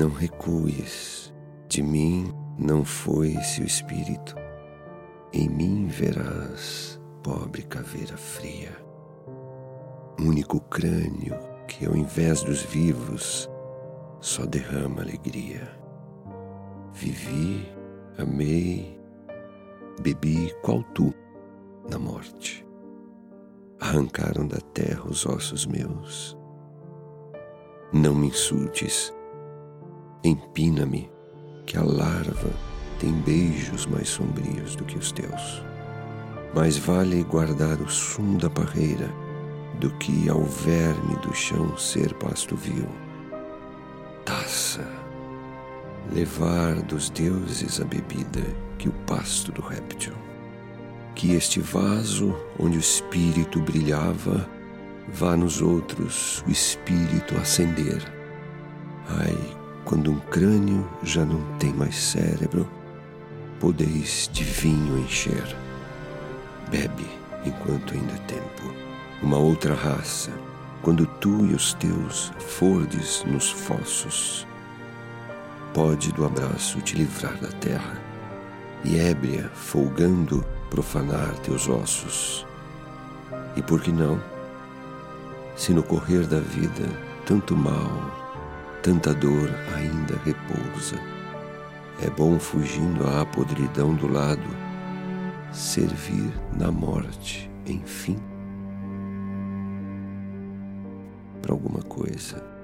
Não recues, de mim não foi-se o espírito, em mim verás, pobre caveira fria. Único crânio que, ao invés dos vivos, só derrama alegria. Vivi, amei, bebi qual tu na morte. Arrancaram da terra os ossos meus. Não me insultes, empina-me, que a larva tem beijos mais sombrios do que os teus. Mais vale guardar o sumo da parreira do que ao verme do chão ser pasto vil. Taça, levar dos deuses a bebida que o pasto do réptil. Que este vaso onde o espírito brilhava, vá nos outros o espírito acender. Ai, quando um crânio já não tem mais cérebro, podeis de vinho encher. Bebe enquanto ainda é tempo. Uma outra raça, quando tu e os teus fordes nos fossos, pode do abraço te livrar da terra, e ébria, folgando, profanar teus ossos. E por que não? Se no correr da vida tanto mal, tanta dor ainda repousa, é bom fugindo à podridão do lado, servir na morte, enfim, para alguma coisa.